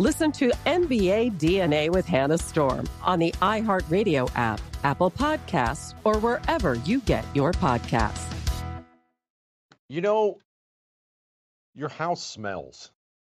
Listen to NBA DNA with Hannah Storm on the iHeartRadio app, Apple Podcasts, or wherever you get your podcasts. You know, your house smells.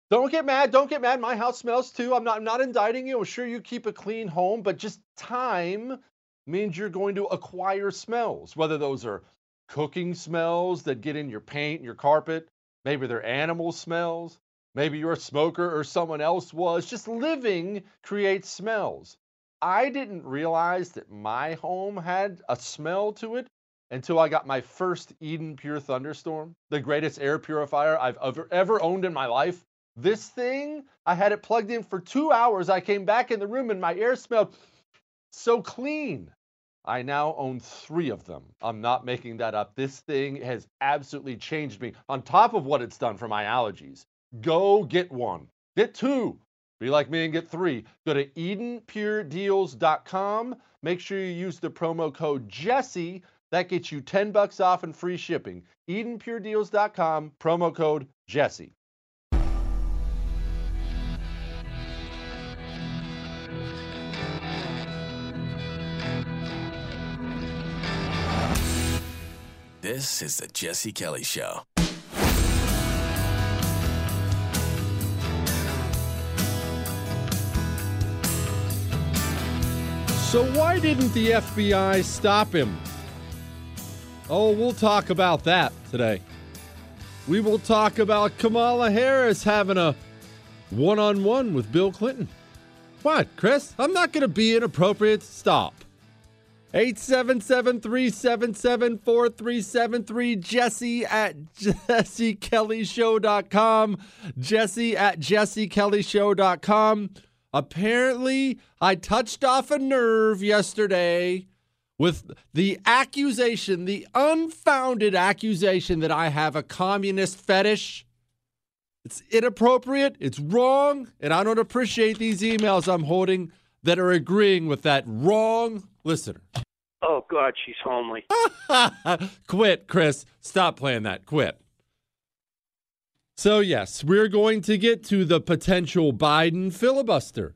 Don't get mad. Don't get mad. My house smells too. I'm not, I'm not indicting you. I'm sure you keep a clean home, but just time means you're going to acquire smells, whether those are cooking smells that get in your paint, your carpet, maybe they're animal smells. Maybe you're a smoker or someone else was. Just living creates smells. I didn't realize that my home had a smell to it until I got my first Eden Pure Thunderstorm, the greatest air purifier I've ever, ever owned in my life. This thing, I had it plugged in for two hours. I came back in the room and my air smelled so clean. I now own three of them. I'm not making that up. This thing has absolutely changed me on top of what it's done for my allergies. Go get one. Get two. Be like me and get three. Go to EdenPureDeals.com. Make sure you use the promo code Jesse. That gets you 10 bucks off and free shipping. EdenPureDeals.com, promo code Jesse. This is the Jesse Kelly Show. So, why didn't the FBI stop him? Oh, we'll talk about that today. We will talk about Kamala Harris having a one on one with Bill Clinton. What, Chris? I'm not going to be inappropriate. Stop. 877 377 4373. Jesse at jessekellyshow.com. Jesse at jessekellyshow.com. Apparently, I touched off a nerve yesterday with the accusation, the unfounded accusation that I have a communist fetish. It's inappropriate, it's wrong, and I don't appreciate these emails I'm holding that are agreeing with that wrong listener. Oh, God, she's homely. Quit, Chris. Stop playing that. Quit. So, yes, we're going to get to the potential Biden filibuster.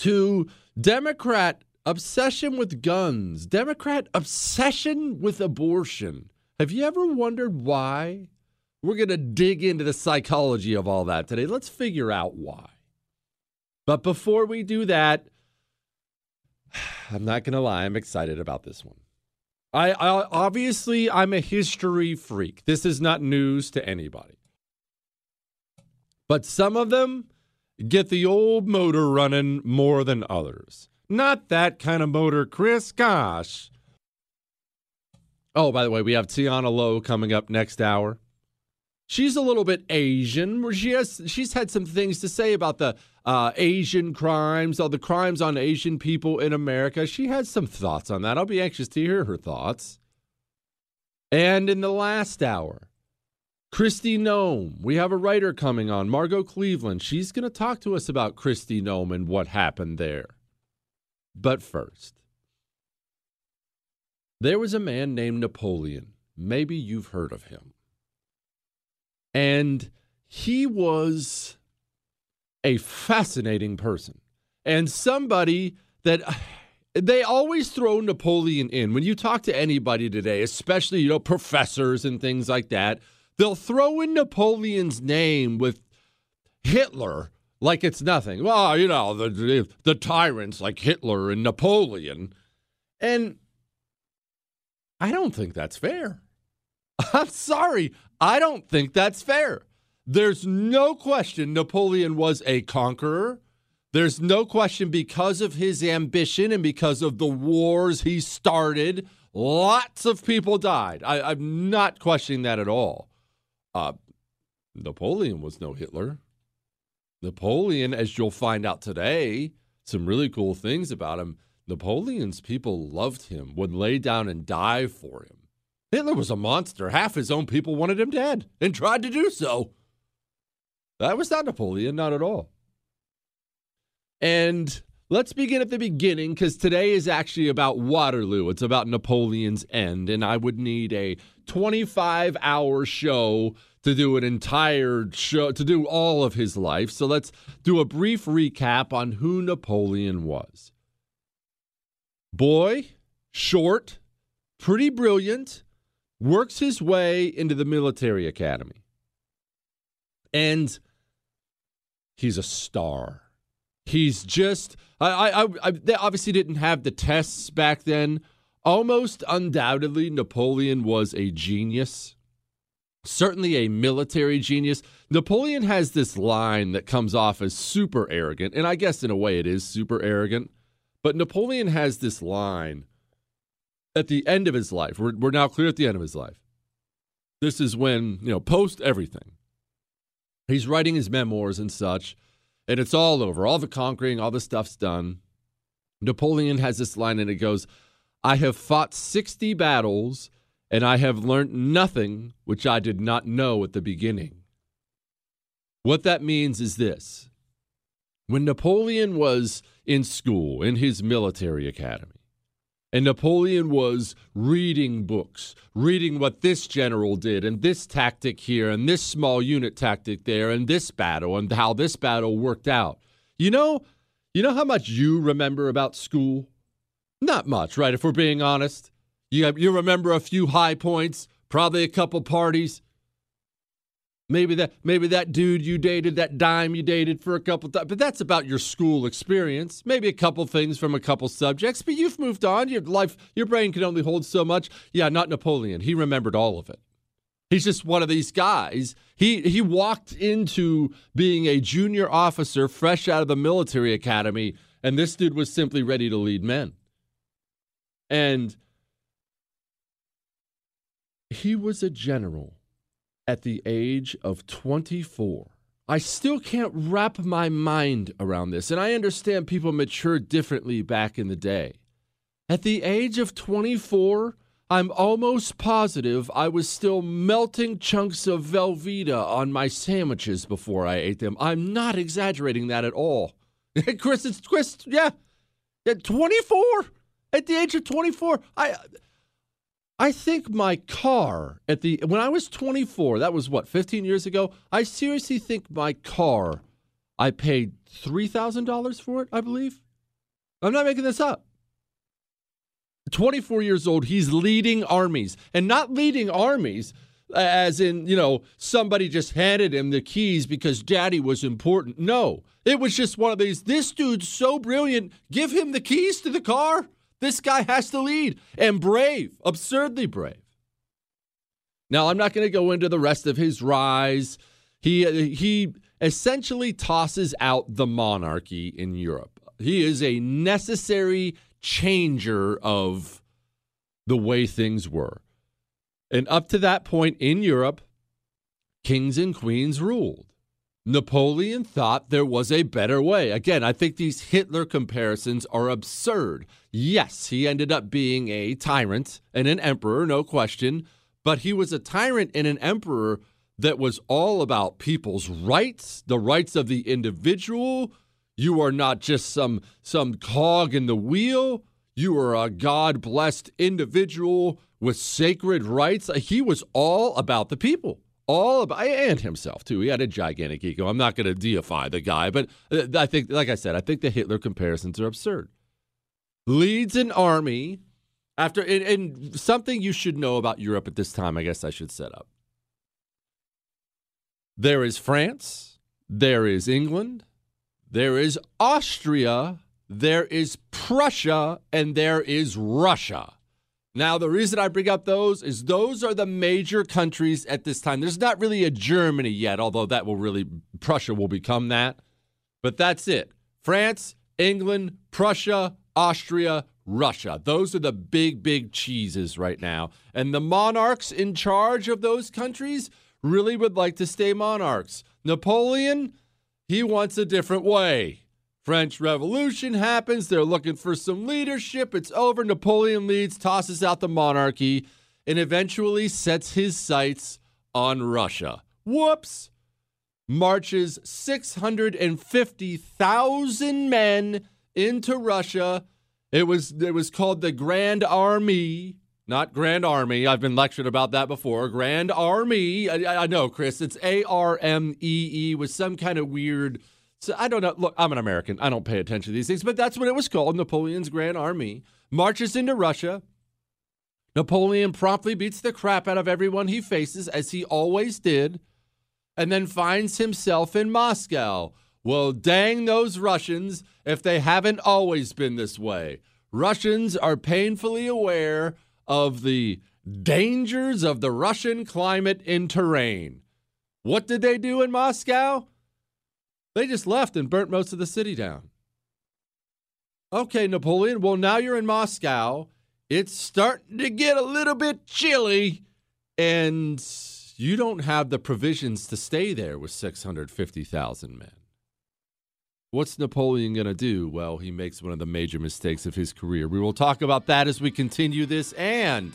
to Democrat obsession with guns, Democrat obsession with abortion. Have you ever wondered why? We're going to dig into the psychology of all that today. Let's figure out why. But before we do that, I'm not going to lie, I'm excited about this one. I, I obviously I'm a history freak. This is not news to anybody. But some of them get the old motor running more than others. Not that kind of motor, Chris. Gosh. Oh, by the way, we have Tiana Lowe coming up next hour. She's a little bit Asian. She has she's had some things to say about the uh, Asian crimes, all the crimes on Asian people in America. She has some thoughts on that. I'll be anxious to hear her thoughts. And in the last hour, Kristi Noem. We have a writer coming on, Margot Cleveland. She's going to talk to us about Kristi Noem and what happened there. But first, there was a man named Napoleon. Maybe you've heard of him. And he was a fascinating person and somebody that they always throw Napoleon in. When you talk to anybody today, especially, you know, professors and things like that, they'll throw in Napoleon's name with Hitler like it's nothing. Well, you know, the, the, tyrants like Hitler and Napoleon. And I don't think that's fair. I'm sorry. I don't think that's fair. There's no question Napoleon was a conqueror. There's no question because of his ambition and because of the wars he started, lots of people died. I, am not questioning that at all. Uh, Napoleon was no Hitler. Napoleon, as you'll find out today, some really cool things about him. Napoleon's people loved him, would lay down and die for him. Hitler was a monster. Half his own people wanted him dead and tried to do so. That was not Napoleon, not at all. And let's begin at the beginning because today is actually about Waterloo. It's about Napoleon's end. And I would need a 25 hour show to do an entire show, to do all of his life. So let's do a brief recap on who Napoleon was. Boy, short, pretty brilliant, works his way into the military academy. And he's a star. He's just, I, I, I, they obviously didn't have the tests back then. Almost undoubtedly, Napoleon was a genius, certainly a military genius. Napoleon has this line that comes off as super arrogant, and I guess in a way it is super arrogant. But Napoleon has this line at the end of his life. We're, we're now clear at the end of his life. This is when, you know, post everything. He's writing his memoirs and such, and it's all over. All the conquering, all the stuff's done. Napoleon has this line, and it goes, I have fought 60 battles, and I have learned nothing which I did not know at the beginning. What that means is this when Napoleon was in school, in his military academy, and Napoleon was reading books, reading what this general did, and this tactic here, and this small unit tactic there, and this battle, and how this battle worked out. You know, you know how much you remember about school? Not much, right? If we're being honest, you you remember a few high points, probably a couple parties, Maybe that maybe that dude you dated, that dime you dated for a couple times, but that's about your school experience. Maybe a couple things from a couple subjects, but you've moved on. Your life, your brain can only hold so much. Yeah, not Napoleon. He remembered all of it. He's just one of these guys. He he walked into being a junior officer fresh out of the military academy, and this dude was simply ready to lead men. And he was a general at the age of 24. I still can't wrap my mind around this, and I understand people matured differently back in the day. At the age of 24, I'm almost positive I was still melting chunks of Velveeta on my sandwiches before I ate them. I'm not exaggerating that at all. Chris, it's Chris, yeah. At 24, at the age of 24, I I think my car at the when I was 24, that was what 15 years ago. I seriously think my car, I paid three thousand dollars for it. I believe I'm not making this up. 24 years old, he's leading armies and not leading armies as in, you know, somebody just handed him the keys because daddy was important. No, it was just one of these. This dude's so brilliant. Give him the keys to the car. This guy has to lead and brave, absurdly brave. Now, I'm not going to go into the rest of his rise. He, he essentially tosses out the monarchy in Europe. He is a necessary changer of the way things were. And up to that point in Europe, kings and queens ruled. Napoleon thought there was a better way. Again, I think these Hitler comparisons are absurd. Yes, he ended up being a tyrant and an emperor, no question, but he was a tyrant and an emperor that was all about people's rights, the rights of the individual. You are not just some some cog in the wheel. You are a God-blessed individual with sacred rights. He was all about the people, all about, and himself too. He had a gigantic ego. I'm not going to deify the guy, but uh, I think, like I said, I think the Hitler comparisons are absurd. Leads an army after, and, and something you should know about Europe at this time, I guess I should set up. There is France, there is England, there is Austria, there is Prussia, and there is Russia. Now, the reason I bring up those is those are the major countries at this time. There's not really a Germany yet, although that will really, Prussia will become that. But that's it France, England, Prussia, Austria, Russia. Those are the big, big cheeses right now. And the monarchs in charge of those countries really would like to stay monarchs. Napoleon, he wants a different way. French Revolution happens. They're looking for some leadership. It's over. Napoleon leads, tosses out the monarchy, and eventually sets his sights on Russia. Whoops! Marches 650,000 men into Russia. It was it was called the Grand Army, not Grand Army. I've been lectured about that before. Grand Army. I, I know, Chris. It's A R M E E with some kind of weird so I don't know. Look, I'm an American. I don't pay attention to these things, but that's what it was called. Napoleon's Grand Army marches into Russia. Napoleon promptly beats the crap out of everyone he faces, as he always did, and then finds himself in Moscow. Well, dang those Russians if they haven't always been this way. Russians are painfully aware of the dangers of the Russian climate and terrain. What did they do in Moscow? They just left and burnt most of the city down. Okay, Napoleon, well, now you're in Moscow. It's starting to get a little bit chilly, and you don't have the provisions to stay there with 650,000 men. What's Napoleon going to do? Well, he makes one of the major mistakes of his career. We will talk about that as we continue this and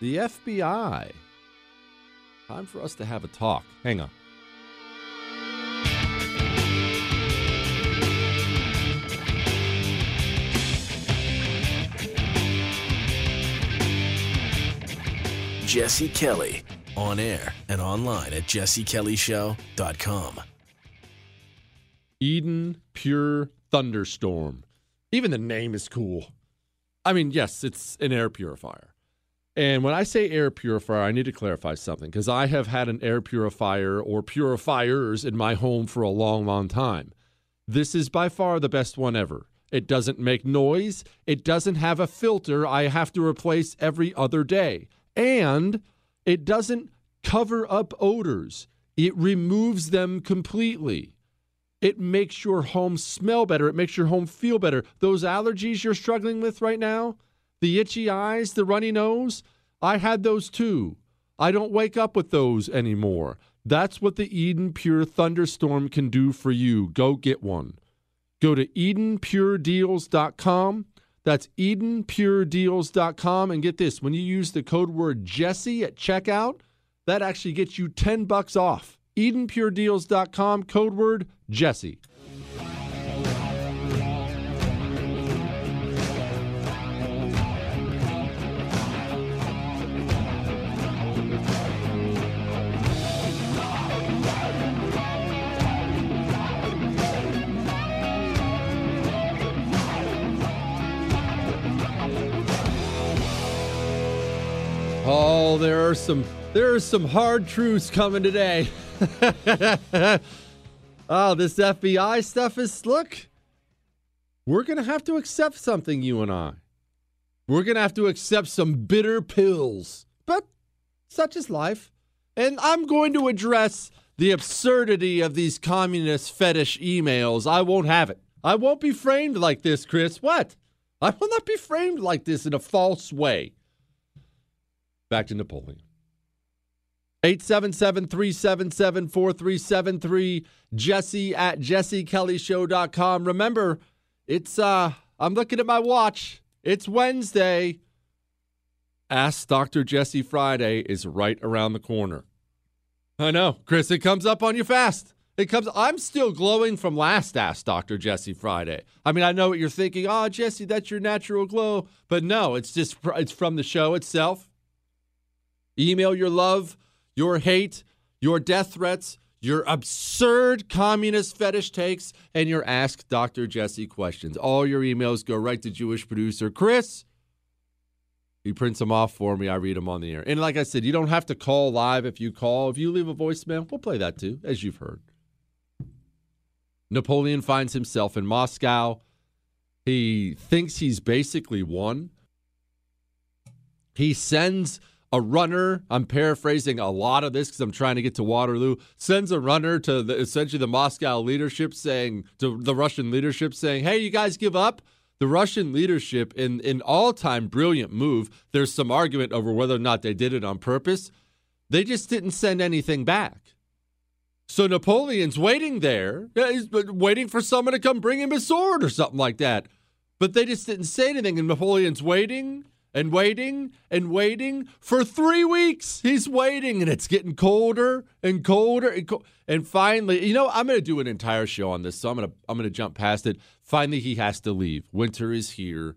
the FBI. Time for us to have a talk. Hang on. Jesse Kelly on air and online at jessekellyshow.com. Eden Pure Thunderstorm. Even the name is cool. I mean, yes, it's an air purifier. And when I say air purifier, I need to clarify something because I have had an air purifier or purifiers in my home for a long, long time. This is by far the best one ever. It doesn't make noise. It doesn't have a filter I have to replace every other day and it doesn't cover up odors, it removes them completely. It makes your home smell better. It makes your home feel better. Those allergies you're struggling with right now, the itchy eyes, the runny nose, I had those too. I don't wake up with those anymore. That's what the Eden Pure Thunderstorm can do for you. Go get one. Go to EdenPureDeals.com that's EdenPureDeals.com. And get this when you use the code word Jesse at checkout, that actually gets you 10 bucks off. EdenPureDeals.com, code word Jesse. Oh, there are some there are some hard truths coming today. oh, this FBI stuff is look. We're gonna have to accept something, you and I. We're gonna have to accept some bitter pills. But such is life. And I'm going to address the absurdity of these communist fetish emails. I won't have it. I won't be framed like this, Chris. What? I will not be framed like this in a false way. Back to Napoleon. 877 377 4373. Jesse at jessekellyshow.com. Remember, it's, uh, I'm looking at my watch. It's Wednesday. Ask Dr. Jesse Friday is right around the corner. I know, Chris, it comes up on you fast. It comes I'm still glowing from last Ask Dr. Jesse Friday. I mean, I know what you're thinking. Oh, Jesse, that's your natural glow. But no, it's just it's from the show itself. Email your love, your hate, your death threats, your absurd communist fetish takes, and your Ask Dr. Jesse questions. All your emails go right to Jewish producer Chris. He prints them off for me. I read them on the air. And like I said, you don't have to call live if you call. If you leave a voicemail, we'll play that too, as you've heard. Napoleon finds himself in Moscow. He thinks he's basically won. He sends a runner. I'm paraphrasing a lot of this because I'm trying to get to Waterloo. Sends a runner to the, essentially the Moscow leadership, saying to the Russian leadership, saying, "Hey, you guys give up." The Russian leadership, in an all-time brilliant move, there's some argument over whether or not they did it on purpose. They just didn't send anything back. So Napoleon's waiting there. He's waiting for someone to come bring him a sword or something like that. But they just didn't say anything. And Napoleon's waiting and waiting and waiting for three weeks. He's waiting, and it's getting colder and colder and co- and finally, you know, I'm going to do an entire show on this, so I'm going to I'm going to jump past it. Finally, he has to leave. Winter is here,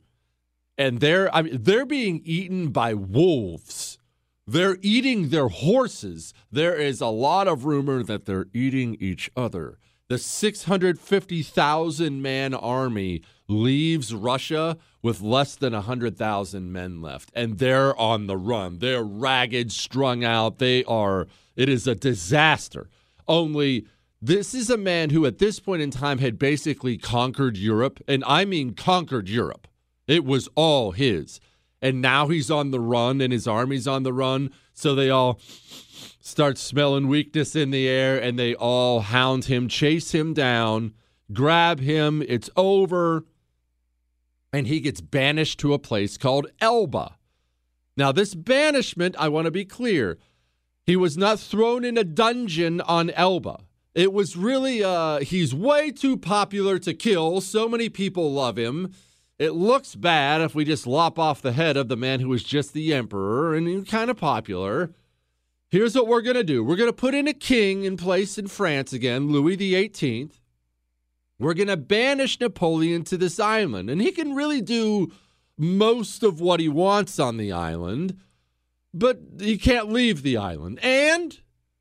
and they're I mean they're being eaten by wolves. They're eating their horses. There is a lot of rumor that they're eating each other. The 650,000 man army leaves Russia with less than 100,000 men left, and they're on the run. They're ragged, strung out. They are, it is a disaster. Only this is a man who, at this point in time, had basically conquered Europe, and I mean conquered Europe. It was all his. And now he's on the run, and his army's on the run. So they all start smelling weakness in the air, and they all hound him, chase him down, grab him. It's over and he gets banished to a place called Elba. Now, this banishment, I want to be clear, he was not thrown in a dungeon on Elba. It was really, uh, he's way too popular to kill. So many people love him. It looks bad if we just lop off the head of the man who was just the emperor and kind of popular. Here's what we're going to do we're going to put in a king in place in France again, Louis XVIII. We're going to banish Napoleon to this island. And he can really do most of what he wants on the island, but he can't leave the island. And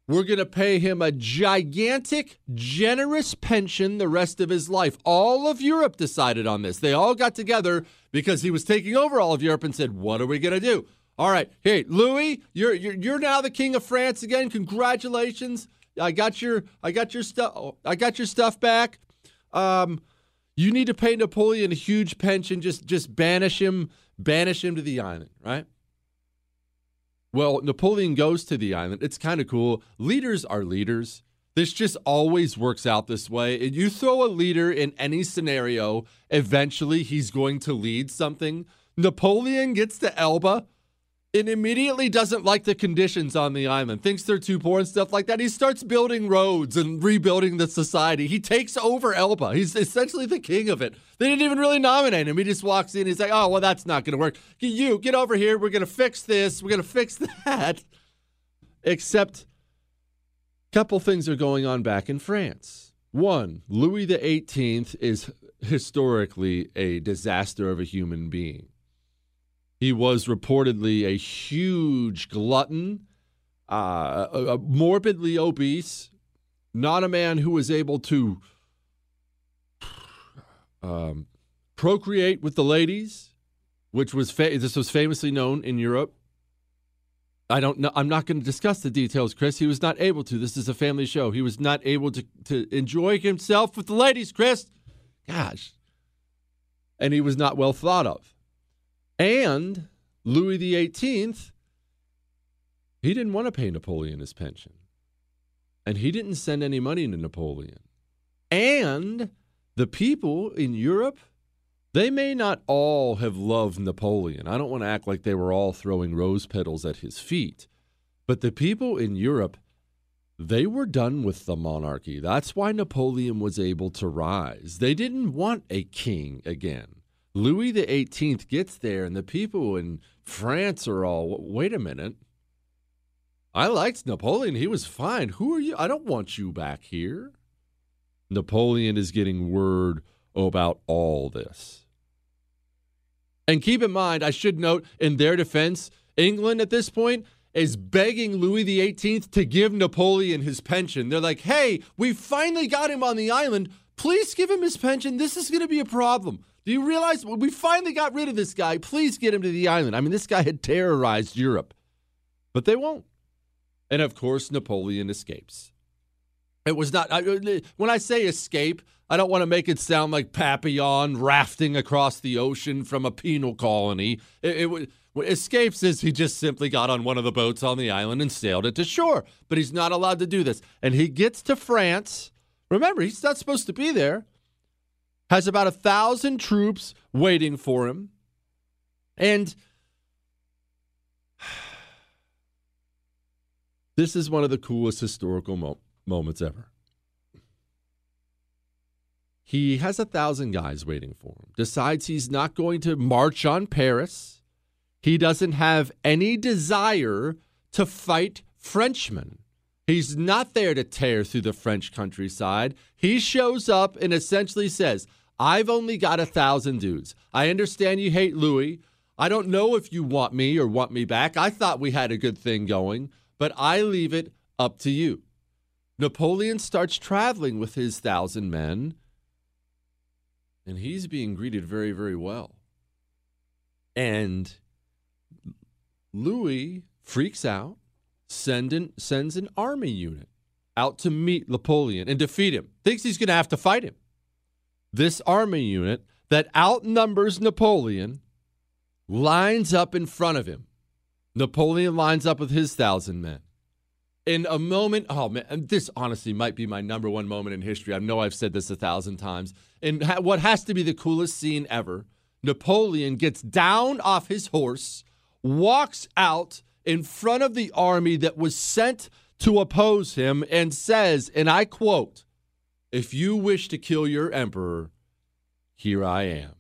we're going to pay him a gigantic, generous pension the rest of his life. All of Europe decided on this. They all got together because he was taking over all of Europe and said, What are we going to do? All right, hey, Louis, you're, you're, you're now the king of France again. Congratulations. I got your I got your stuff I got your stuff back. Um, you need to pay Napoleon a huge pension. Just just banish him, banish him to the island, right? Well, Napoleon goes to the island. It's kind of cool. Leaders are leaders. This just always works out this way. And you throw a leader in any scenario, eventually he's going to lead something. Napoleon gets to Elba and immediately doesn't like the conditions on the island, thinks they're too poor and stuff like that. He starts building roads and rebuilding the society. He takes over Elba. He's essentially the king of it. They didn't even really nominate him. He just walks in. He's like, oh, well, that's not going to work. You get over here. We're going to fix this. We're going to fix that. Except a couple things are going on back in France. One, Louis XVIII is historically a disaster of a human being. He was reportedly a huge glutton, uh, morbidly obese, not a man who was able to um, procreate with the ladies, which was fa- this was famously known in Europe. I don't know. I'm not going to discuss the details, Chris. He was not able to. This is a family show. He was not able to, to enjoy himself with the ladies, Chris. Gosh. And he was not well thought of. And Louis XVIII, he didn't want to pay Napoleon his pension. And he didn't send any money to Napoleon. And the people in Europe, they may not all have loved Napoleon. I don't want to act like they were all throwing rose petals at his feet. But the people in Europe, they were done with the monarchy. That's why Napoleon was able to rise. They didn't want a king again. Louis XVIII gets there, and the people in France are all, wait a minute. I liked Napoleon. He was fine. Who are you? I don't want you back here. Napoleon is getting word about all this. And keep in mind, I should note in their defense, England at this point is begging Louis XVIII to give Napoleon his pension. They're like, hey, we finally got him on the island. Please give him his pension. This is going to be a problem. Do you realize we finally got rid of this guy? Please get him to the island. I mean, this guy had terrorized Europe, but they won't. And of course, Napoleon escapes. It was not, I, when I say escape, I don't want to make it sound like Papillon rafting across the ocean from a penal colony. It, it, escape says he just simply got on one of the boats on the island and sailed it to shore, but he's not allowed to do this. And he gets to France. Remember, he's not supposed to be there. Has about a thousand troops waiting for him. And this is one of the coolest historical mo- moments ever. He has a thousand guys waiting for him, decides he's not going to march on Paris. He doesn't have any desire to fight Frenchmen. He's not there to tear through the French countryside. He shows up and essentially says, I've only got a thousand dudes. I understand you hate Louis. I don't know if you want me or want me back. I thought we had a good thing going, but I leave it up to you. Napoleon starts traveling with his thousand men and he's being greeted very, very well. And Louis freaks out, send sends an army unit out to meet Napoleon and defeat him. Thinks he's going to have to fight him. This army unit that outnumbers Napoleon lines up in front of him. Napoleon lines up with his thousand men in a moment, oh man, this honestly might be my number one moment in history. I know I've said this a thousand times. Ha- what has to be the coolest scene ever Napoleon gets down off his horse, walks out in front of the army that was sent to oppose him, and says, and I quote, If you wish to kill your emperor, here I am.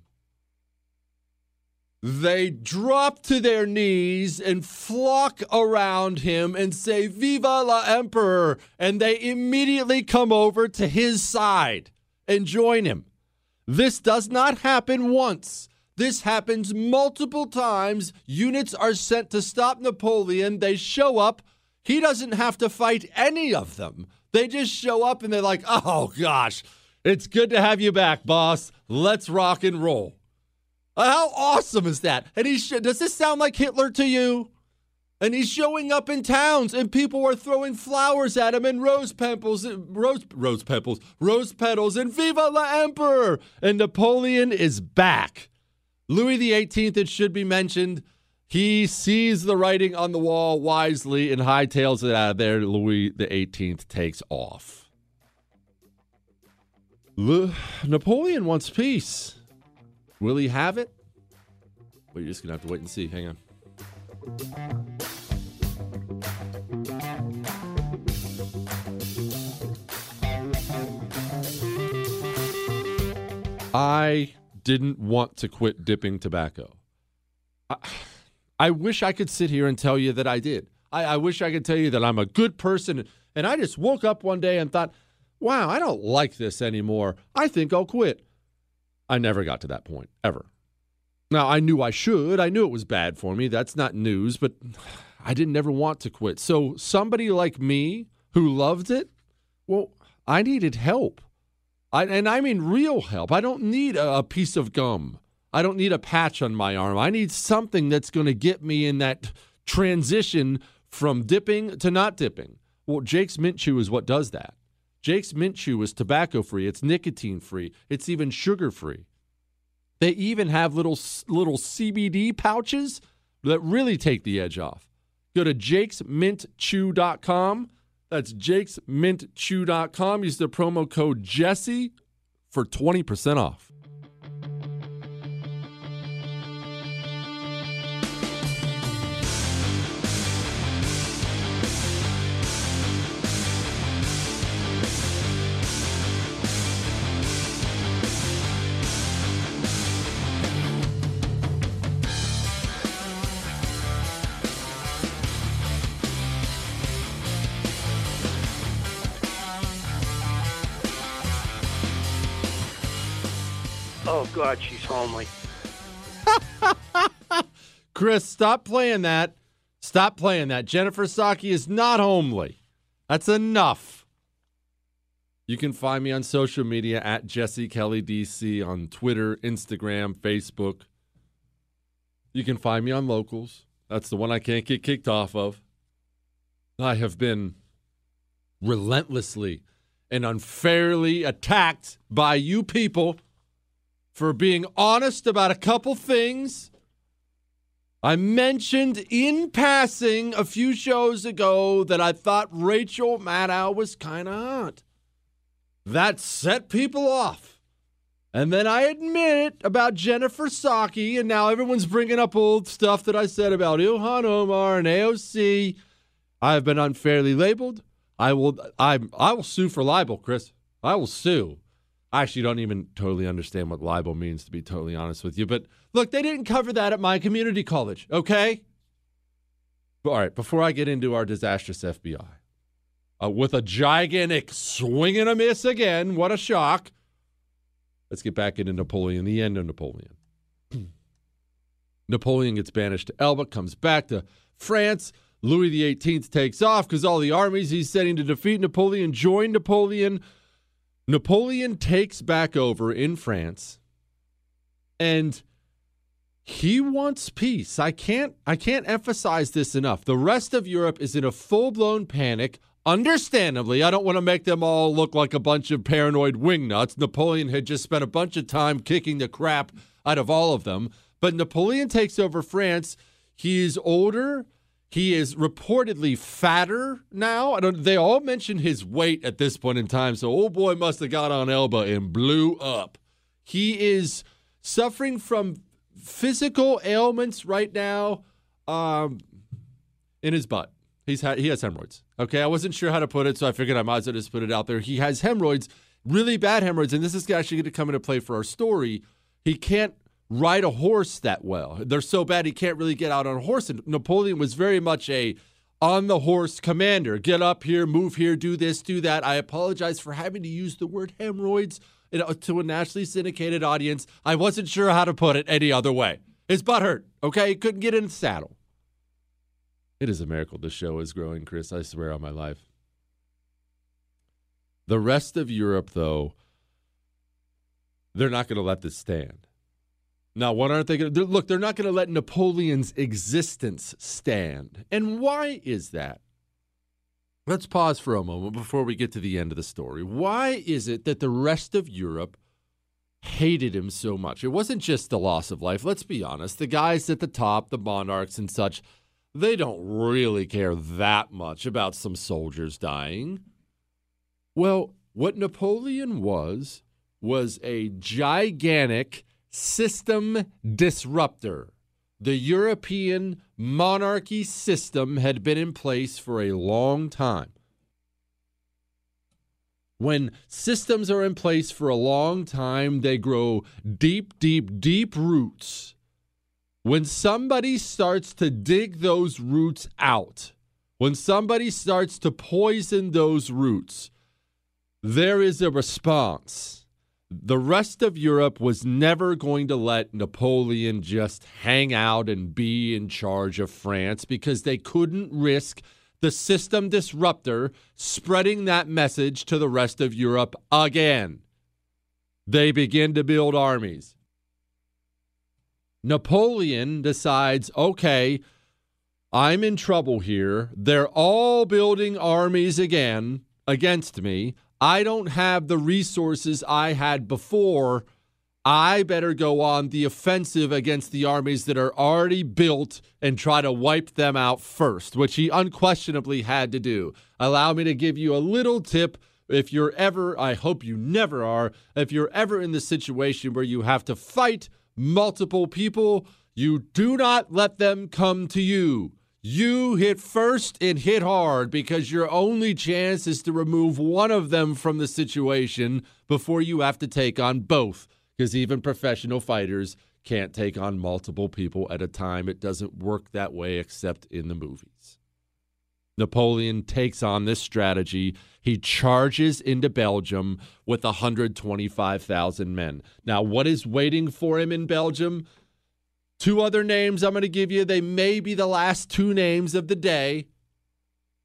They drop to their knees and flock around him and say, Viva la Emperor! And they immediately come over to his side and join him. This does not happen once. This happens multiple times. Units are sent to stop Napoleon. They show up. He doesn't have to fight any of them. They just show up and they're like, oh gosh, it's good to have you back, boss. Let's rock and roll. Uh, how awesome is that? And he sh- does this sound like Hitler to you? And he's showing up in towns, and people are throwing flowers at him and rose petals, rose rose petals, rose petals, and "Viva la Emperor!" And Napoleon is back. Louis XVIII, it should be mentioned, he sees the writing on the wall wisely and hightails it out of there. Louis XVIII takes off. Le- Napoleon wants peace. Will he have it? You're just going to have to wait and see. Hang on. I didn't want to quit dipping tobacco. I, I, wish I could sit here and tell you that I did. I, I wish I could tell you that I'm a good person. And I just woke up one day and thought, wow, I don't like this anymore. I think I'll quit. I never got to that point, ever. Now, I knew I should. I knew it was bad for me. That's not news, but I didn't ever want to quit. So, somebody like me who loved it, well, I needed help. I, and I mean real help. I don't need a, a piece of gum. I don't need a patch on my arm. I need something that's going to get me in that transition from dipping to not dipping. Well, Jake's Mint Chew is what does that. Jake's Mint Chew is tobacco free, it's nicotine free, it's even sugar free. They even have little little CBD pouches that really take the edge off. Go to jakesmintchew.com. That's jakesmintchew.com. Use the promo code Jesse for 20% off. God, she's homely. Chris, stop playing that. Stop playing that. Jennifer Psaki is not homely. That's enough. You can find me on social media at Jesse Kelly DC on Twitter, Instagram, Facebook. You can find me on locals. That's the one I can't get kicked off of. I have been relentlessly and unfairly attacked by you people for being honest about a couple things. I mentioned in passing a few shows ago that I thought Rachel Maddow was kind of hot. That set people off. And then I admit it about Jennifer Psaki, and now everyone's bringing up old stuff that I said about Ilhan Omar and AOC. I have been unfairly labeled. I will I I will sue for libel, Chris. I will sue. I actually don't even totally understand what libel means, to be totally honest with you. But look, they didn't cover that at my community college, okay? All right, before I get into our disastrous FBI, uh, with a gigantic swing and a miss again, what a shock. Let's get back into Napoleon, the end of Napoleon. Napoleon gets banished to Elba, comes back to France. Louis XVIII takes off because all the armies he's sending to defeat Napoleon join Napoleon. Napoleon takes back over in France and he wants peace. I can't I can't emphasize this enough. The rest of Europe is in a full-blown panic. Understandably, I don't want to make them all look like a bunch of paranoid wingnuts. Napoleon had just spent a bunch of time kicking the crap out of all of them. But Napoleon takes over France. He's older. He is reportedly fatter now. I don't. They all mention his weight at this point in time. So, old boy must have got on Elba and blew up. He is suffering from physical ailments right now, um, in his butt. He's had he has hemorrhoids. Okay, I wasn't sure how to put it, so I figured I might as well just put it out there. He has hemorrhoids, really bad hemorrhoids, and this is actually going to come into play for our story. He can't ride a horse that well. They're so bad he can't really get out on a horse. And Napoleon was very much a on the horse commander. Get up here, move here, do this, do that. I apologize for having to use the word hemorrhoids to a nationally syndicated audience. I wasn't sure how to put it any other way. His butt hurt. Okay, he couldn't get in the saddle. It is a miracle this show is growing, Chris. I swear on my life. The rest of Europe, though, they're not going to let this stand. Now, what aren't they going to? Look, they're not going to let Napoleon's existence stand. And why is that? Let's pause for a moment before we get to the end of the story. Why is it that the rest of Europe hated him so much? It wasn't just the loss of life. Let's be honest. The guys at the top, the monarchs and such, they don't really care that much about some soldiers dying. Well, what Napoleon was, was a gigantic system disruptor. The European monarchy system had been in place for a long time. When systems are in place for a long time, they grow deep, deep, deep roots. When somebody starts to dig those roots out, when somebody starts to poison those roots, there is a response the rest of Europe was never going to let Napoleon just hang out and be in charge of France because they couldn't risk the system disruptor spreading that message to the rest of Europe again. They begin to build armies. Napoleon decides okay, I'm in trouble here. They're all building armies again against me. I don't have the resources I had before. I better go on the offensive against the armies that are already built and try to wipe them out first, which he unquestionably had to do. Allow me to give you a little tip if you're ever, I hope you never are, if you're ever in the situation where you have to fight multiple people, you do not let them come to you. You hit first and hit hard because your only chance is to remove one of them from the situation before you have to take on both. Because even professional fighters can't take on multiple people at a time. It doesn't work that way except in the movies. Napoleon takes on this strategy. He charges into Belgium with 125,000 men. Now, what is waiting for him in Belgium? Two other names I'm going to give you. They may be the last two names of the day,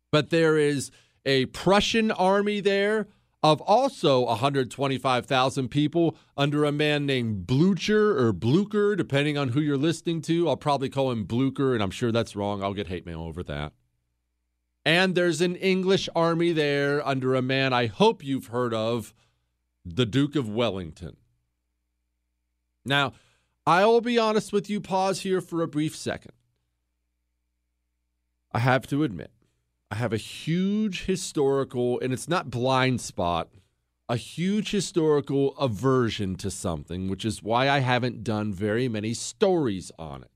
but there is a Prussian army there of also 125,000 people under a man named Blucher or Blucher, depending on who you're listening to. I'll probably call him Blucher, and I'm sure that's wrong. I'll get hate mail over that. And there's an English army there under a man I hope you've heard of, the Duke of Wellington. Now, I'll be honest with you, pause here for a brief second. I have to admit, I have a huge historical, and it's not blind spot, a huge historical aversion to something, which is why I haven't done very many stories on it.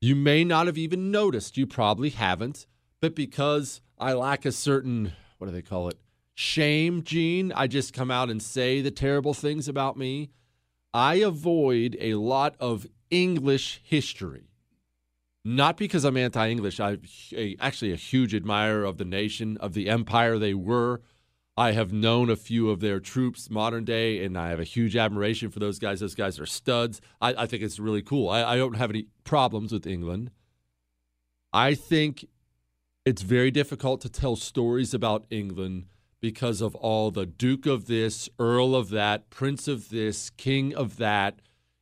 You may not have even noticed, you probably haven't, but because I lack a certain, what do they call it, shame gene, I just come out and say the terrible things about me. I avoid a lot of English history. Not because I'm anti English. I'm actually a huge admirer of the nation, of the empire they were. I have known a few of their troops modern day, and I have a huge admiration for those guys. Those guys are studs. I, I think it's really cool. I, I don't have any problems with England. I think it's very difficult to tell stories about England because of all the Duke of this, Earl of that, Prince of this, King of that.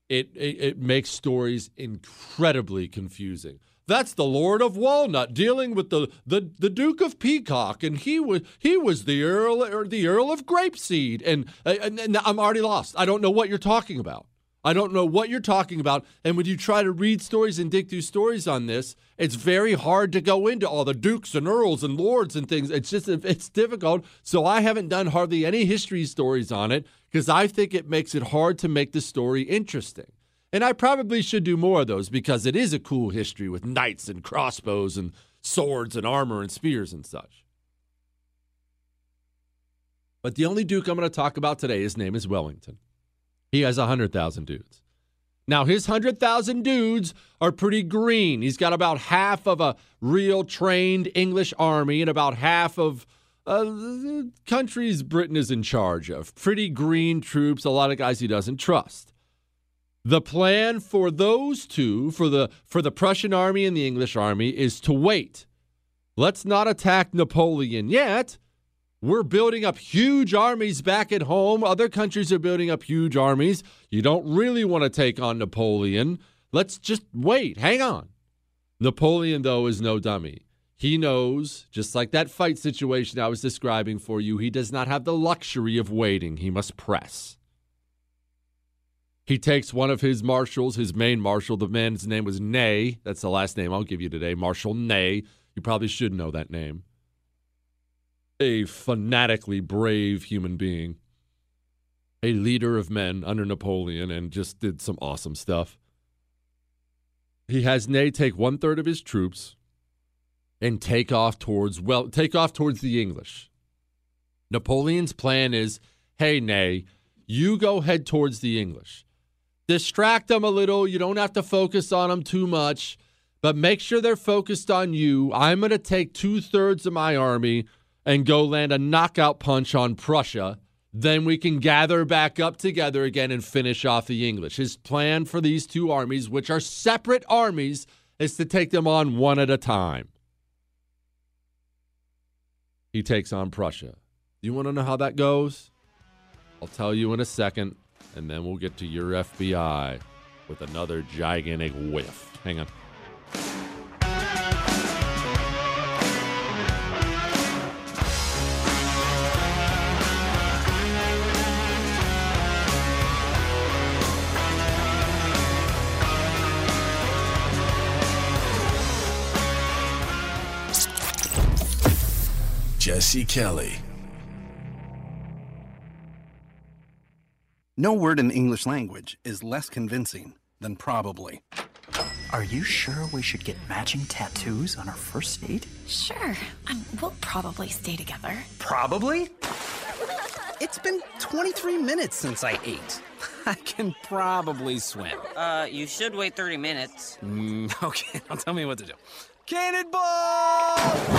It, it, it makes stories incredibly confusing. That's the Lord of Walnut dealing with the, the, the Duke of Peacock, and he was he was the Earl or the Earl of Grapeseed, and, and, and I'm already lost. I don't know what you're talking about. I don't know what you're talking about. And when you try to read stories and dig through stories on this, it's very hard to go into all the dukes and earls and lords and things. It's just it's difficult. So I haven't done hardly any history stories on it because I think it makes it hard to make the story interesting. And I probably should do more of those because it is a cool history with knights and crossbows and swords and armor and spears and such. But the only duke I'm going to talk about today, his name is Wellington. He has 100,000 dudes. Now, his 100,000 dudes are pretty green. He's got about half of a real trained English army and about half of uh, countries Britain is in charge of. Pretty green troops, a lot of guys he doesn't trust. The plan for those two, for the for the Prussian army and the English army, is to wait. Let's not attack Napoleon yet we're building up huge armies back at home. Other countries are building up huge armies. You don't really want to take on Napoleon. Let's just wait. Hang on. Napoleon, though, is no dummy. He knows, just like that fight situation I was describing for you, he does not have the luxury of waiting. He must press. He takes one of his marshals, his main marshal. The man's name was Ney. That's the last name I'll give you today. Marshal Ney. You probably should know that name a fanatically brave human being, a leader of men under Napoleon, and just did some awesome stuff. He has Ney take one third of his troops and take off towards well, take off towards the English. Napoleon's plan is, hey Ney, you go head towards the English. Distract them a little. You don't have to focus on them too much, but make sure they're focused on you. I'm going to take two thirds of my army and go land a knockout punch on Prussia, then we can gather back up together again and finish off the English. His plan for these two armies, which are separate armies, is to take them on one at a time. He takes on Prussia. You want to know how that goes? I'll tell you in a second, and then we'll get to your FBI with another gigantic whiff. Hang on. Jesse Kelly. No word in the English language is less convincing than probably. Are you sure we should get matching tattoos on our first date? Sure. Um, we'll probably stay together. Probably? It's been 23 minutes since I ate. I can probably swim. Uh, you should wait 30 minutes. Mm, okay, now tell me what to do. Cannonball!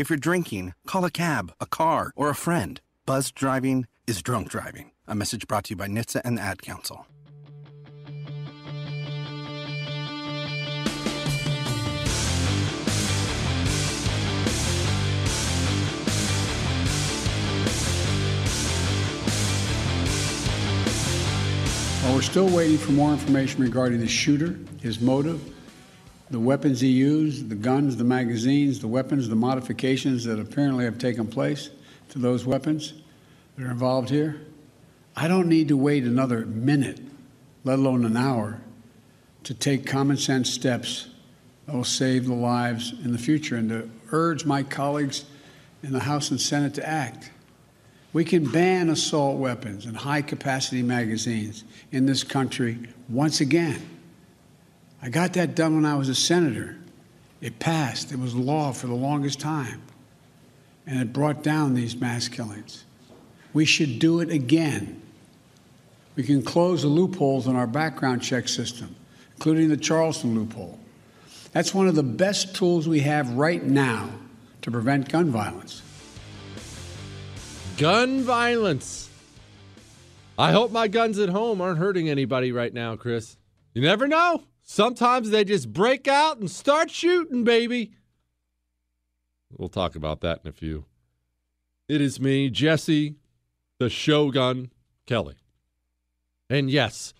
If you're drinking, call a cab, a car, or a friend. Buzz driving is drunk driving. A message brought to you by NHTSA and the Ad Council. While we're still waiting for more information regarding the shooter, his motive, the weapons he used, the guns, the magazines, the weapons, the modifications that apparently have taken place to those weapons that are involved here, I don't need to wait another minute, let alone an hour, to take common sense steps that will save the lives in the future and to urge my colleagues in the House and Senate to act. We can ban assault weapons and high capacity magazines in this country once again. I got that done when I was a senator. It passed, it was law for the longest time, and it brought down these mass killings. We should do it again. We can close the loopholes in our background check system, including the Charleston loophole. That's one of the best tools we have right now to prevent gun violence. Gun violence. I hope my guns at home aren't hurting anybody right now, Chris. You never know. Sometimes they just break out and start shooting, baby. We'll talk about that in a few. It is me, Jesse, the Shogun Kelly. And yes,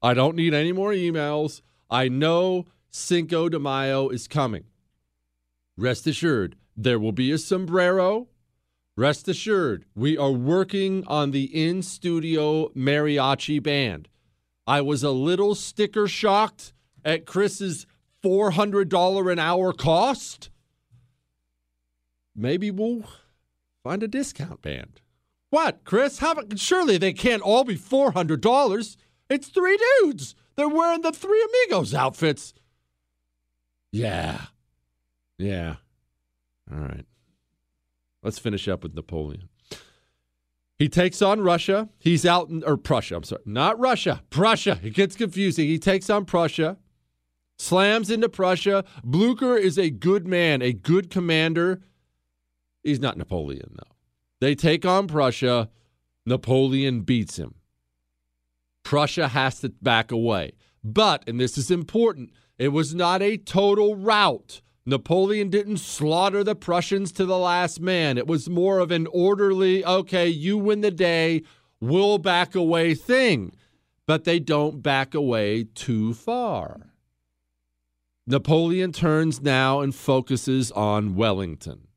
I don't need any more emails. I know Cinco de Mayo is coming. Rest assured, there will be a sombrero. Rest assured, we are working on the in studio mariachi band. I was a little sticker shocked at Chris's $400 an hour cost. Maybe we'll find a discount band. What, Chris? How, surely they can't all be $400. It's three dudes. They're wearing the Three Amigos outfits. Yeah. Yeah. All right. Let's finish up with Napoleon. He takes on Russia. He's out in, or Prussia, I'm sorry. Not Russia, Prussia. It gets confusing. He takes on Prussia, slams into Prussia. Blucher is a good man, a good commander. He's not Napoleon, though. They take on Prussia. Napoleon beats him. Prussia has to back away. But, and this is important, it was not a total rout. Napoleon didn't slaughter the Prussians to the last man. It was more of an orderly, okay, you win the day, we'll back away thing. But they don't back away too far. Napoleon turns now and focuses on Wellington.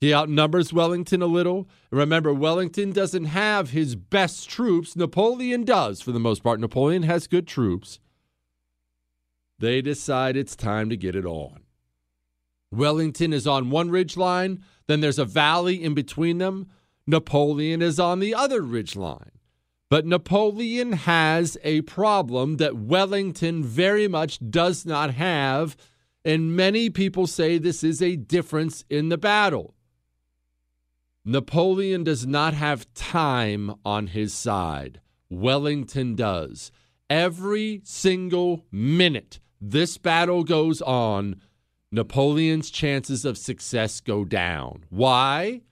He outnumbers Wellington a little. Remember, Wellington doesn't have his best troops. Napoleon does, for the most part. Napoleon has good troops. They decide it's time to get it on. Wellington is on one ridge line, then there's a valley in between them. Napoleon is on the other ridge line. But Napoleon has a problem that Wellington very much does not have, and many people say this is a difference in the battle. Napoleon does not have time on his side. Wellington does. Every single minute this battle goes on, Napoleon's chances of success go down. Why?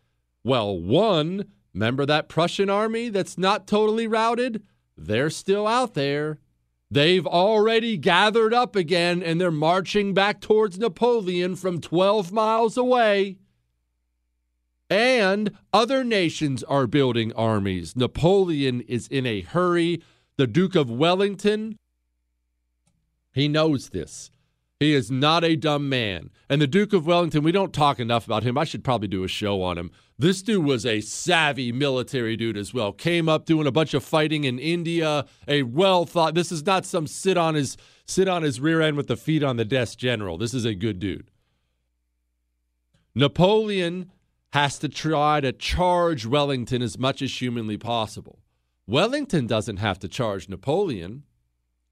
Well, one, remember that Prussian army that's not totally routed? They're still out there. They've already gathered up again and they're marching back towards Napoleon from 12 miles away. And other nations are building armies. Napoleon is in a hurry. The Duke of Wellington, he knows this. He is not a dumb man. And the Duke of Wellington, we don't talk enough about him. I should probably do a show on him. This dude was a savvy military dude as well. Came up doing a bunch of fighting in India. A well thought. This is not some sit on his sit on his rear end with the feet on the desk general. This is a good dude. Napoleon has to try to charge Wellington as much as humanly possible. Wellington doesn't have to charge Napoleon.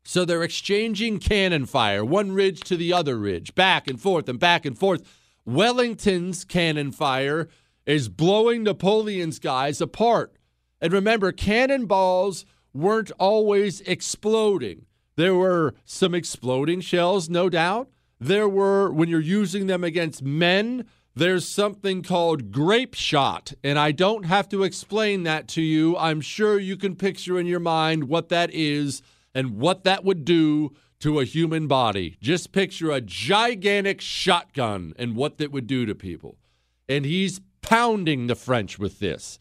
So they're exchanging cannon fire, one ridge to the other ridge, back and forth and back and forth. Wellington's cannon fire is blowing Napoleon's guys apart. And remember, cannonballs weren't always exploding. There were some exploding shells, no doubt. There were, when you're using them against men, there's something called grape shot. And I don't have to explain that to you. I'm sure you can picture in your mind what that is and what that would do to a human body. Just picture a gigantic shotgun and what that would do to people. And he's pounding the French with this.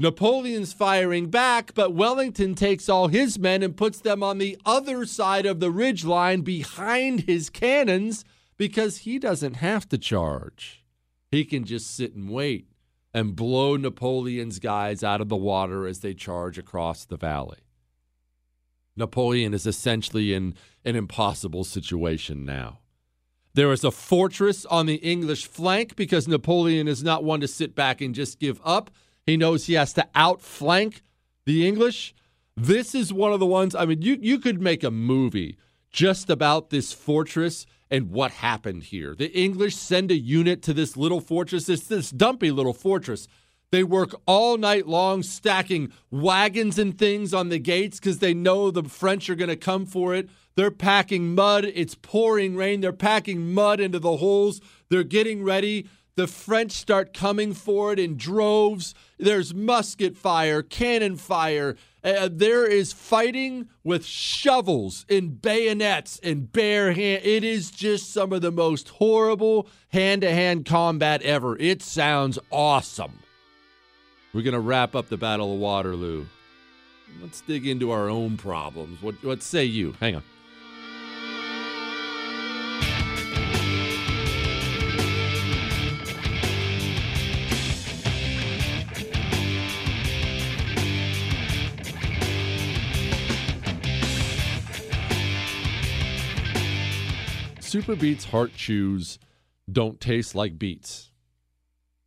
Napoleon's firing back, but Wellington takes all his men and puts them on the other side of the ridge line behind his cannons because he doesn't have to charge. He can just sit and wait and blow Napoleon's guys out of the water as they charge across the valley. Napoleon is essentially in an impossible situation now. There is a fortress on the English flank because Napoleon is not one to sit back and just give up. He knows he has to outflank the English. This is one of the ones, I mean, you, you could make a movie just about this fortress and what happened here. The English send a unit to this little fortress, it's this dumpy little fortress. They work all night long stacking wagons and things on the gates because they know the French are going to come for it. They're packing mud. It's pouring rain. They're packing mud into the holes. They're getting ready. The French start coming for it in droves. There's musket fire, cannon fire. Uh, there is fighting with shovels and bayonets and bare hand. It is just some of the most horrible hand to hand combat ever. It sounds awesome. We're going to wrap up the Battle of Waterloo. Let's dig into our own problems. What, what say you? Hang on. Super Beets Heart Chews don't taste like beets.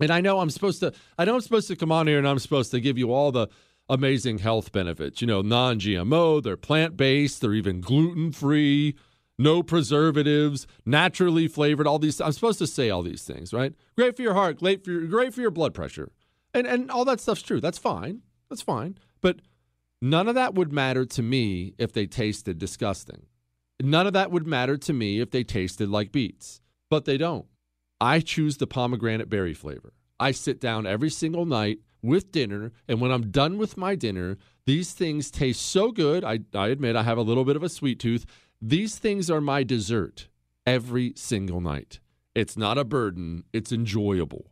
And I know I'm supposed to I know I'm supposed to come on here and I'm supposed to give you all the amazing health benefits. You know, non-GMO, they're plant-based, they're even gluten-free, no preservatives, naturally flavored, all these I'm supposed to say all these things, right? Great for your heart, great for your great for your blood pressure. And and all that stuff's true. That's fine. That's fine. But none of that would matter to me if they tasted disgusting. None of that would matter to me if they tasted like beets, but they don't. I choose the pomegranate berry flavor. I sit down every single night with dinner, and when I'm done with my dinner, these things taste so good. I, I admit I have a little bit of a sweet tooth. These things are my dessert every single night. It's not a burden, it's enjoyable.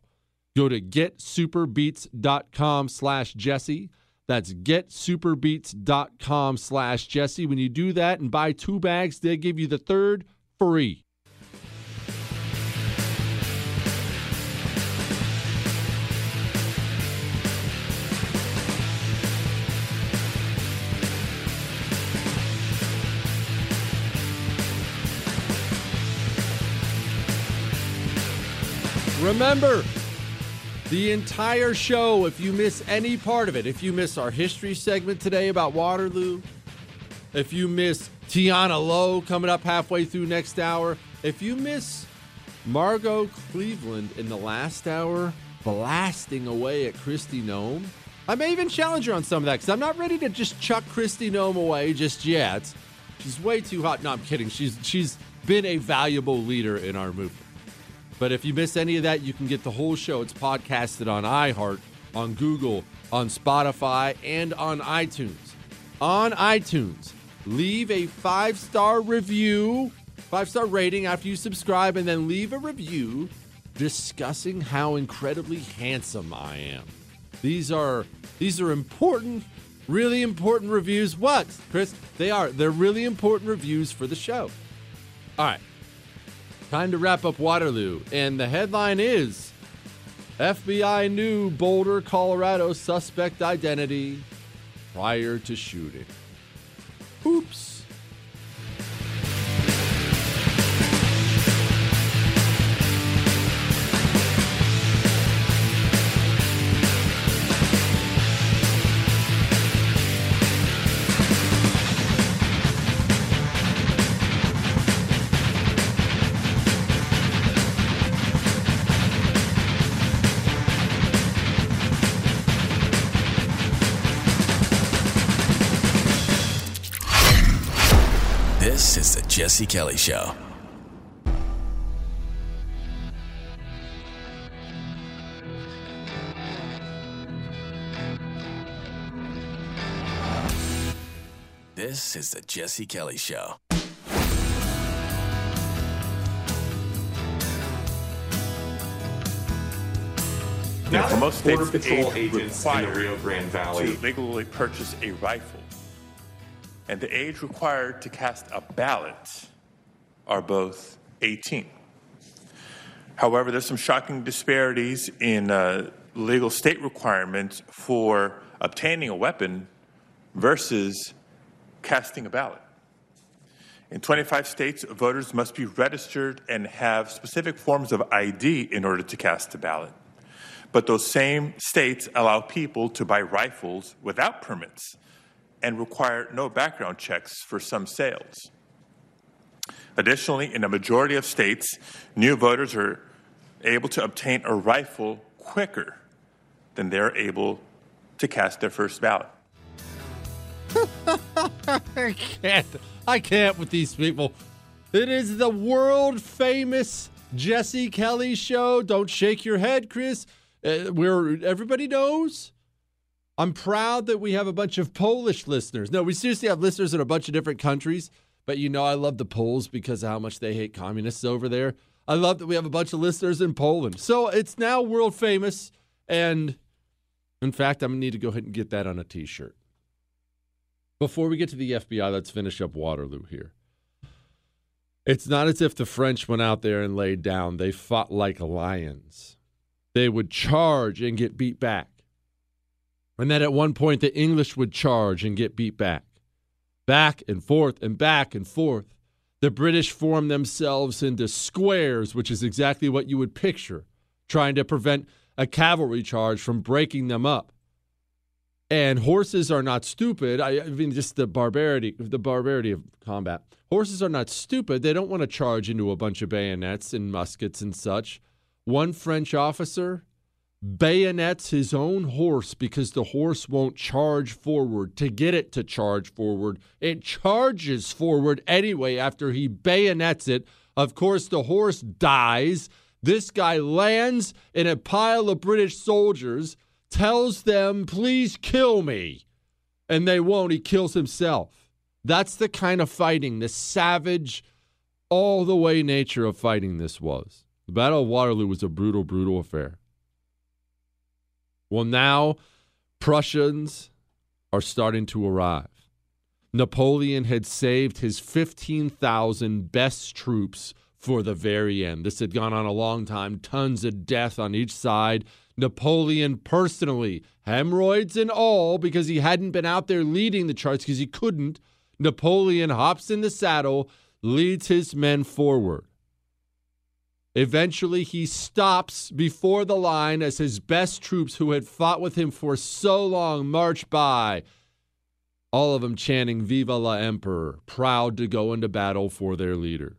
Go to getsuperbeets.com slash Jesse. That's getsuperbeets.com slash Jesse. When you do that and buy two bags, they give you the third free. Remember, the entire show, if you miss any part of it, if you miss our history segment today about Waterloo, if you miss Tiana Lowe coming up halfway through next hour, if you miss Margot Cleveland in the last hour blasting away at Kristi Noem, I may even challenge her on some of that because I'm not ready to just chuck Kristi Noem away just yet. She's way too hot. No, I'm kidding. She's she's been a valuable leader in our movement. But if you miss any of that, you can get the whole show. It's podcasted on iHeart, on Google, on Spotify, and on iTunes. On iTunes, leave a five star review, five star rating after you subscribe, and then leave a review discussing how incredibly handsome I am. These are these are important, really important reviews. What, Chris? They are. They're really important reviews for the show. All right. Time to wrap up Waterloo. And the headline is FBI knew Boulder, Colorado suspect identity prior to shooting. Kelly Show. This is the Jesse Kelly Show. Now, for most Border states, Patrol agents in the Rio Grande Valley to legally purchase a rifle and the age required to cast a ballot are both 18. However, there's some shocking disparities in uh, legal state requirements for obtaining a weapon versus casting a ballot. In 25 states, voters must be registered and have specific forms of ID in order to cast a ballot. But those same states allow people to buy rifles without permits and require no background checks for some sales. Additionally, in a majority of states, new voters are able to obtain a rifle quicker than they're able to cast their first ballot. I can't. I can't with these people. It is the world famous Jesse Kelly show. Don't shake your head, Chris. Uh, where everybody knows. I'm proud that we have a bunch of Polish listeners. No, we seriously have listeners in a bunch of different countries. But you know, I love the Poles because of how much they hate communists over there. I love that we have a bunch of listeners in Poland. So it's now world famous. And in fact, I'm going to need to go ahead and get that on a t shirt. Before we get to the FBI, let's finish up Waterloo here. It's not as if the French went out there and laid down, they fought like lions. They would charge and get beat back. And then at one point, the English would charge and get beat back. Back and forth and back and forth. The British formed themselves into squares, which is exactly what you would picture, trying to prevent a cavalry charge from breaking them up. And horses are not stupid. I, I mean, just the barbarity, the barbarity of combat. Horses are not stupid. They don't want to charge into a bunch of bayonets and muskets and such. One French officer bayonets his own horse because the horse won't charge forward to get it to charge forward. It charges forward anyway after he bayonets it. Of course, the horse dies. This guy lands in a pile of British soldiers, tells them, please kill me. And they won't. He kills himself. That's the kind of fighting, the savage, all the way nature of fighting this was. The Battle of Waterloo was a brutal, brutal affair. Well, now Prussians are starting to arrive. Napoleon had saved his 15,000 best troops for the very end. This had gone on a long time, tons of death on each side. Napoleon personally, hemorrhoids and all, because he hadn't been out there leading the charge because he couldn't. Napoleon hops in the saddle, leads his men forward. Eventually, he stops before the line as his best troops, who had fought with him for so long, march by. All of them chanting Viva la Emperor, proud to go into battle for their leader.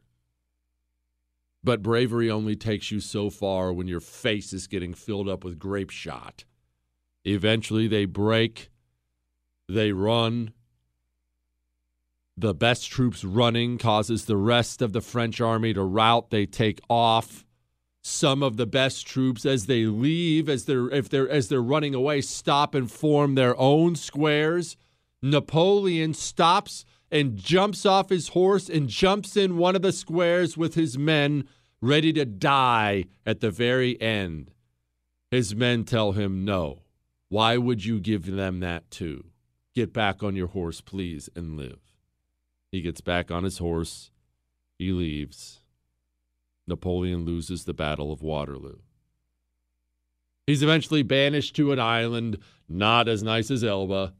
But bravery only takes you so far when your face is getting filled up with grape shot. Eventually, they break, they run. The best troops running causes the rest of the French army to rout. They take off. Some of the best troops, as they leave, as they're if they're as they're running away, stop and form their own squares. Napoleon stops and jumps off his horse and jumps in one of the squares with his men, ready to die at the very end. His men tell him, No. Why would you give them that too? Get back on your horse, please, and live. He gets back on his horse. He leaves. Napoleon loses the Battle of Waterloo. He's eventually banished to an island not as nice as Elba.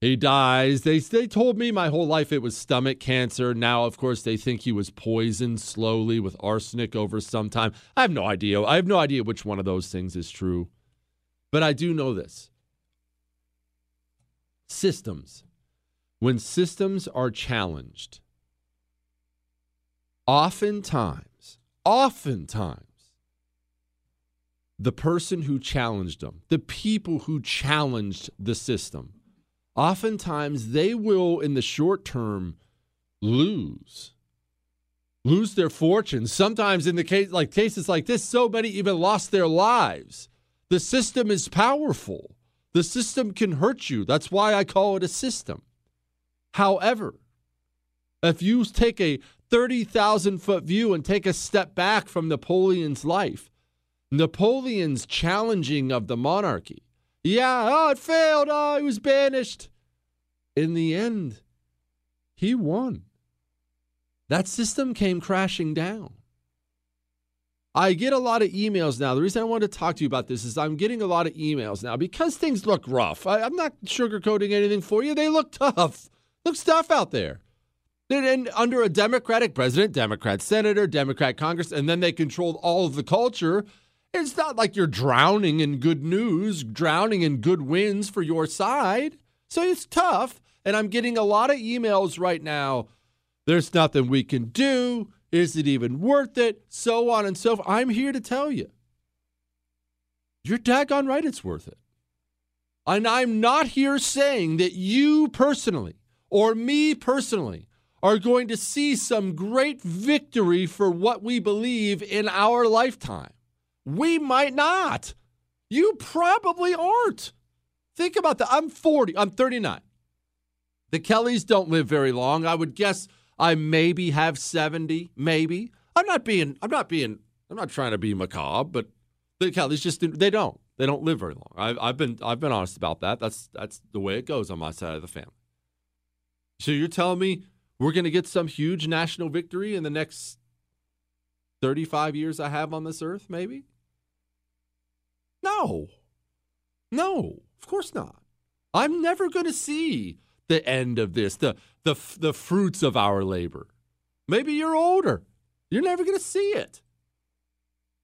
He dies. They, they told me my whole life it was stomach cancer. Now, of course, they think he was poisoned slowly with arsenic over some time. I have no idea. I have no idea which one of those things is true. But I do know this systems. When systems are challenged, oftentimes, oftentimes, the person who challenged them, the people who challenged the system, oftentimes they will, in the short term, lose. Lose their fortunes. Sometimes, in the case like cases like this, so many even lost their lives. The system is powerful. The system can hurt you. That's why I call it a system. However, if you take a 30,000 foot view and take a step back from Napoleon's life, Napoleon's challenging of the monarchy. Yeah, oh, it failed. Oh, he was banished. In the end, he won. That system came crashing down. I get a lot of emails now. The reason I wanted to talk to you about this is I'm getting a lot of emails now because things look rough. I, am not sugarcoating anything for you. They look tough. Looks tough out there. And under a Democratic president, Democrat senator, Democrat Congress, and then they controlled all of the culture. It's not like you're drowning in good news, drowning in good wins for your side. So it's tough. And I'm getting a lot of emails right now. There's nothing we can do. Is it even worth it? So on and so forth. I'm here to tell you. You're daggone right it's worth it. And I'm not here saying that you personally or me personally are going to see some great victory for what we believe in our lifetime. We might not. You probably aren't. Think about that. I'm 40, I'm 39. The Kellys don't live very long. I would guess I maybe have 70, maybe. I'm not being, I'm not being, I'm not trying to be macabre, but the Kellys just, they don't. They don't live very long. I've, I've been, I've been honest about that. That's, that's the way it goes on my side of the family. So you're telling me we're going to get some huge national victory in the next 35 years I have on this earth, maybe? No. No, of course not. I'm never going to see the end of this, the, the, the fruits of our labor. Maybe you're older. You're never going to see it.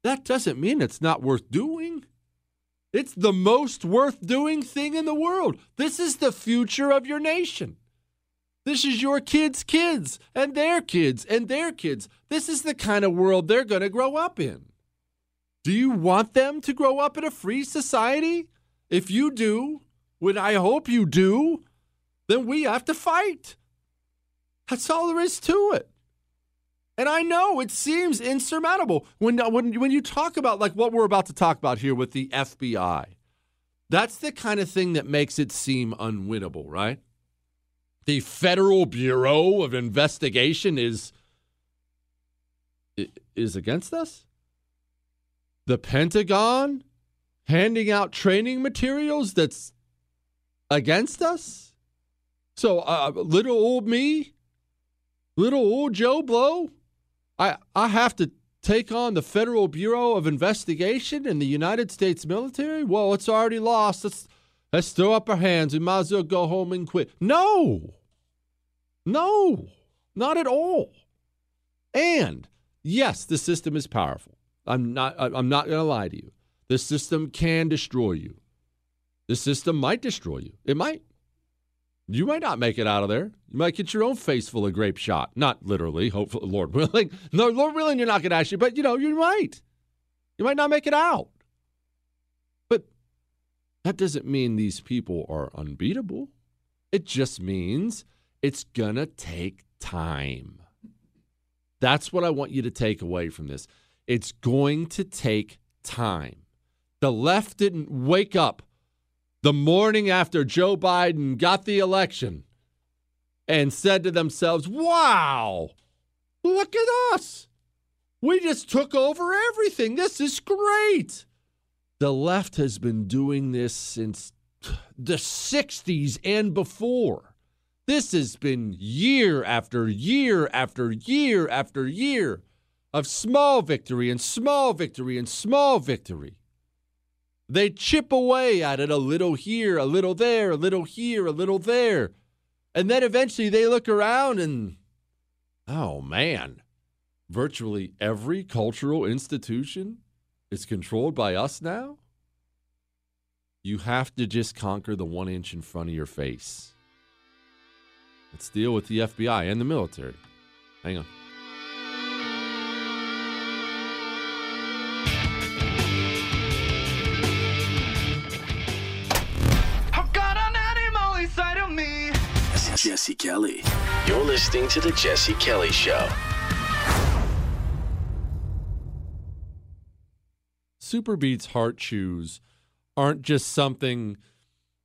That doesn't mean it's not worth doing. It's the most worth doing thing in the world. This is the future of your nation. This is your kids' kids and their kids and their kids. This is the kind of world they're going to grow up in. Do you want them to grow up in a free society? If you do, when I hope you do, then we have to fight. That's all there is to it. And I know it seems insurmountable when, when, when you talk about like what we're about to talk about here with the FBI. That's the kind of thing that makes it seem unwinnable, right? The Federal Bureau of Investigation is is against us? the Pentagon handing out training materials that's against us? So, uh, little old me, little old Joe Blow, I, I have to take on the Federal Bureau of Investigation and the United States military? Well, it's already lost. Let's throw up our hands. We might as well go home and quit. No, no, not at all. And yes, the system is powerful. I'm not I'm not going to lie to you. The system can destroy you. The system might destroy you. It might. You might not make it out of there. You might get your own face full of grape shot. Not literally, hopefully, Lord willing. No, Lord willing, you're not going to actually, but you know, you might. You might not make it out. That doesn't mean these people are unbeatable. It just means it's going to take time. That's what I want you to take away from this. It's going to take time. The left didn't wake up the morning after Joe Biden got the election and said to themselves, wow, look at us. We just took over everything. This is great. The left has been doing this since the 60s and before. This has been year after year after year after year of small victory and small victory and small victory. They chip away at it a little here, a little there, a little here, a little there. And then eventually they look around and, oh man, virtually every cultural institution is controlled by us now? You have to just conquer the one inch in front of your face. Let's deal with the FBI and the military. Hang on. An Jesse Kelly. You're listening to The Jesse Kelly Show. SuperBeets heart chews aren't just something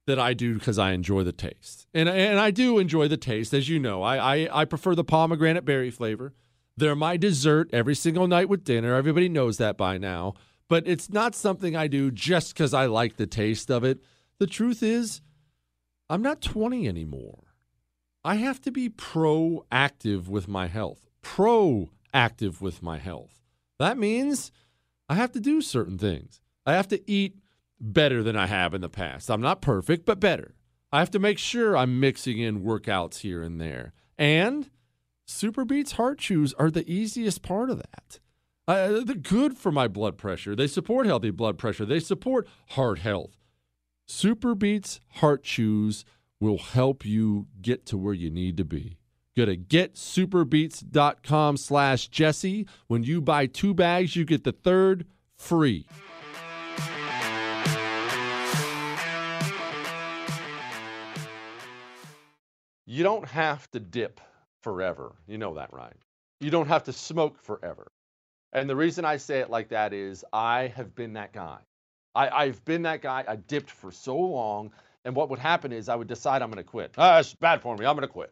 that I do because I enjoy the taste. And, and I do enjoy the taste, as you know. I, I, I prefer the pomegranate berry flavor. They're my dessert every single night with dinner. Everybody knows that by now. But it's not something I do just because I like the taste of it. The truth is, I'm not 20 anymore. I have to be proactive with my health. Proactive with my health. That means I have to do certain things. I have to eat better than I have in the past. I'm not perfect, but better. I have to make sure I'm mixing in workouts here and there. And SuperBeets Heart Chews are the easiest part of that. Uh, they're good for my blood pressure. They support healthy blood pressure. They support heart health. SuperBeets Heart Chews will help you get to where you need to be. Go to getsuperbeets.com slash Jesse. When you buy two bags, you get the third free. You don't have to dip forever. You know that, right? You don't have to smoke forever. And the reason I say it like that is I have been that guy. I, have been that guy. I dipped for so long. And what would happen is I would decide I'm going to quit. Ah, it's bad for me. I'm going to quit.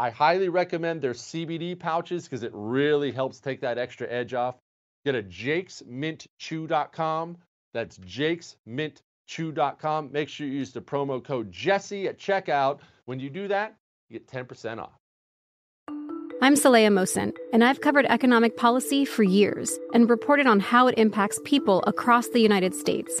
I highly recommend their CBD pouches because it really helps take that extra edge off. Get a jakesmintchew.com. That's jakesmintchew.com. Make sure you use the promo code Jesse at checkout. When you do that, you get 10% off. I'm Saleha Mohsin, and I've covered economic policy for years and reported on how it impacts people across the United States.